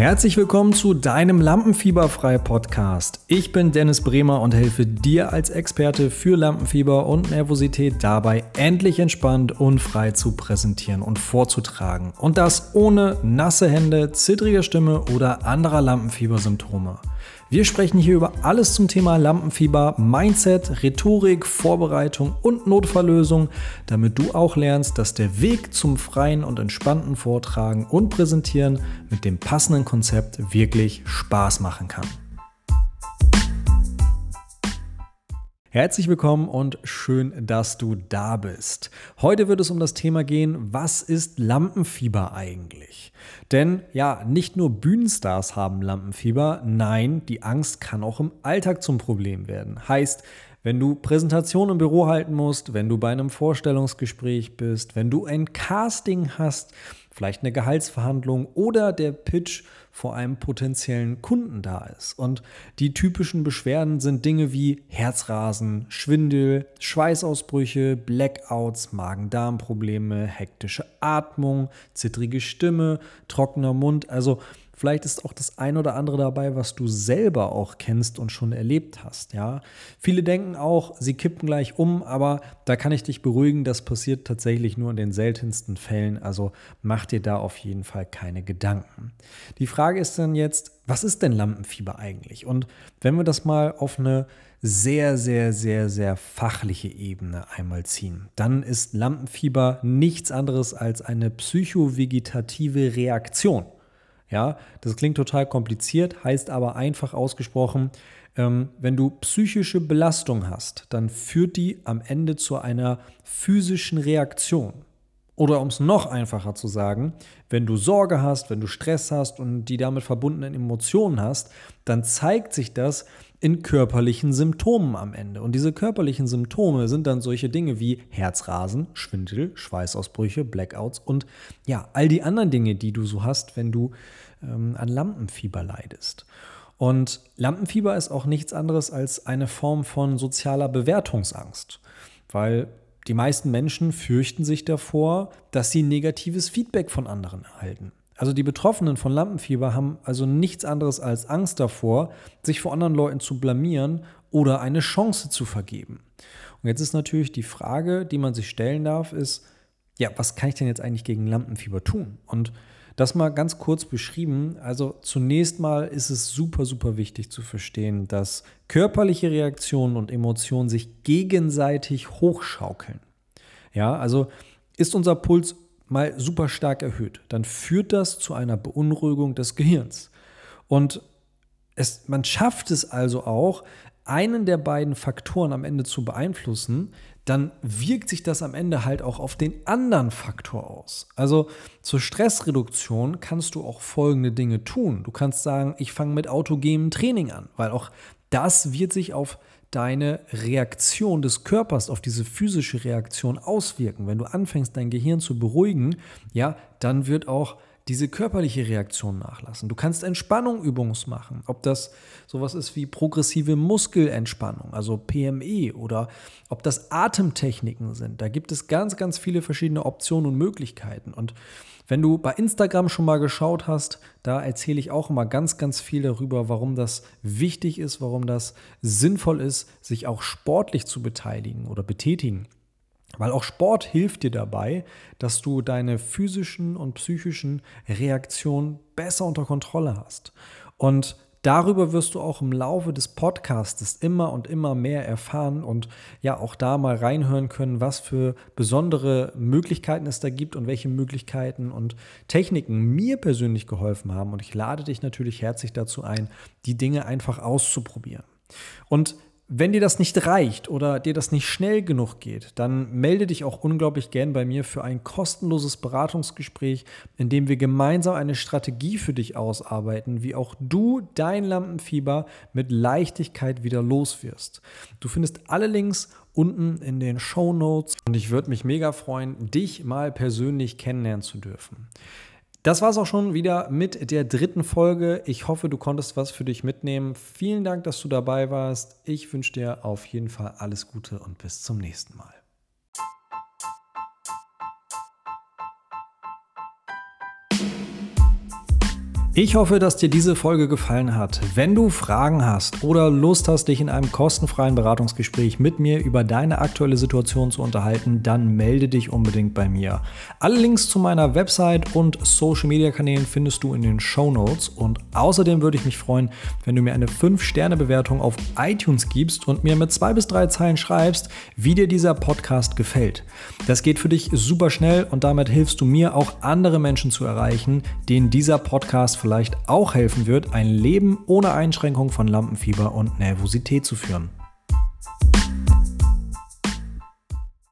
Herzlich willkommen zu deinem Lampenfieberfrei Podcast. Ich bin Dennis Bremer und helfe dir als Experte für Lampenfieber und Nervosität dabei, endlich entspannt und frei zu präsentieren und vorzutragen. Und das ohne nasse Hände, zittrige Stimme oder anderer Lampenfiebersymptome. Wir sprechen hier über alles zum Thema Lampenfieber, Mindset, Rhetorik, Vorbereitung und Notfalllösung, damit du auch lernst, dass der Weg zum freien und entspannten Vortragen und Präsentieren mit dem passenden Konzept wirklich Spaß machen kann. Herzlich willkommen und schön, dass du da bist. Heute wird es um das Thema gehen, was ist Lampenfieber eigentlich? Denn ja, nicht nur Bühnenstars haben Lampenfieber, nein, die Angst kann auch im Alltag zum Problem werden. Heißt, wenn du Präsentationen im Büro halten musst, wenn du bei einem Vorstellungsgespräch bist, wenn du ein Casting hast, vielleicht eine Gehaltsverhandlung oder der Pitch vor einem potenziellen Kunden da ist. Und die typischen Beschwerden sind Dinge wie Herzrasen, Schwindel, Schweißausbrüche, Blackouts, Magen-Darm-Probleme, hektische Atmung, zittrige Stimme, trockener Mund. Also Vielleicht ist auch das ein oder andere dabei, was du selber auch kennst und schon erlebt hast. Ja, viele denken auch, sie kippen gleich um, aber da kann ich dich beruhigen, das passiert tatsächlich nur in den seltensten Fällen. Also mach dir da auf jeden Fall keine Gedanken. Die Frage ist dann jetzt, was ist denn Lampenfieber eigentlich? Und wenn wir das mal auf eine sehr, sehr, sehr, sehr fachliche Ebene einmal ziehen, dann ist Lampenfieber nichts anderes als eine psychovegetative Reaktion. Ja, das klingt total kompliziert, heißt aber einfach ausgesprochen, ähm, wenn du psychische Belastung hast, dann führt die am Ende zu einer physischen Reaktion. Oder um es noch einfacher zu sagen, wenn du Sorge hast, wenn du Stress hast und die damit verbundenen Emotionen hast, dann zeigt sich das in körperlichen Symptomen am Ende. Und diese körperlichen Symptome sind dann solche Dinge wie Herzrasen, Schwindel, Schweißausbrüche, Blackouts und ja, all die anderen Dinge, die du so hast, wenn du ähm, an Lampenfieber leidest. Und Lampenfieber ist auch nichts anderes als eine Form von sozialer Bewertungsangst, weil die meisten Menschen fürchten sich davor, dass sie negatives Feedback von anderen erhalten. Also die Betroffenen von Lampenfieber haben also nichts anderes als Angst davor, sich vor anderen Leuten zu blamieren oder eine Chance zu vergeben. Und jetzt ist natürlich die Frage, die man sich stellen darf, ist, ja, was kann ich denn jetzt eigentlich gegen Lampenfieber tun? Und das mal ganz kurz beschrieben. Also zunächst mal ist es super, super wichtig zu verstehen, dass körperliche Reaktionen und Emotionen sich gegenseitig hochschaukeln. Ja, also ist unser Puls mal super stark erhöht, dann führt das zu einer Beunruhigung des Gehirns. Und es, man schafft es also auch, einen der beiden Faktoren am Ende zu beeinflussen, dann wirkt sich das am Ende halt auch auf den anderen Faktor aus. Also zur Stressreduktion kannst du auch folgende Dinge tun. Du kannst sagen, ich fange mit autogenem Training an, weil auch das wird sich auf deine Reaktion des Körpers auf diese physische Reaktion auswirken. Wenn du anfängst, dein Gehirn zu beruhigen, ja, dann wird auch diese körperliche Reaktion nachlassen. Du kannst Entspannungübungen machen, ob das sowas ist wie progressive Muskelentspannung, also PME oder ob das Atemtechniken sind. Da gibt es ganz, ganz viele verschiedene Optionen und Möglichkeiten. Und wenn du bei Instagram schon mal geschaut hast, da erzähle ich auch immer ganz, ganz viel darüber, warum das wichtig ist, warum das sinnvoll ist, sich auch sportlich zu beteiligen oder betätigen. Weil auch Sport hilft dir dabei, dass du deine physischen und psychischen Reaktionen besser unter Kontrolle hast. Und Darüber wirst du auch im Laufe des Podcasts immer und immer mehr erfahren und ja auch da mal reinhören können, was für besondere Möglichkeiten es da gibt und welche Möglichkeiten und Techniken mir persönlich geholfen haben. Und ich lade dich natürlich herzlich dazu ein, die Dinge einfach auszuprobieren. Und wenn dir das nicht reicht oder dir das nicht schnell genug geht, dann melde dich auch unglaublich gern bei mir für ein kostenloses Beratungsgespräch, in dem wir gemeinsam eine Strategie für dich ausarbeiten, wie auch du dein Lampenfieber mit Leichtigkeit wieder los wirst. Du findest alle Links unten in den Show Notes und ich würde mich mega freuen, dich mal persönlich kennenlernen zu dürfen. Das war es auch schon wieder mit der dritten Folge. Ich hoffe, du konntest was für dich mitnehmen. Vielen Dank, dass du dabei warst. Ich wünsche dir auf jeden Fall alles Gute und bis zum nächsten Mal. Ich hoffe, dass dir diese Folge gefallen hat. Wenn du Fragen hast oder Lust hast, dich in einem kostenfreien Beratungsgespräch mit mir über deine aktuelle Situation zu unterhalten, dann melde dich unbedingt bei mir. Alle Links zu meiner Website und Social Media Kanälen findest du in den Show Notes und außerdem würde ich mich freuen, wenn du mir eine 5-Sterne-Bewertung auf iTunes gibst und mir mit zwei bis drei Zeilen schreibst, wie dir dieser Podcast gefällt. Das geht für dich super schnell und damit hilfst du mir auch andere Menschen zu erreichen, denen dieser Podcast vielleicht auch helfen wird, ein Leben ohne Einschränkung von Lampenfieber und Nervosität zu führen.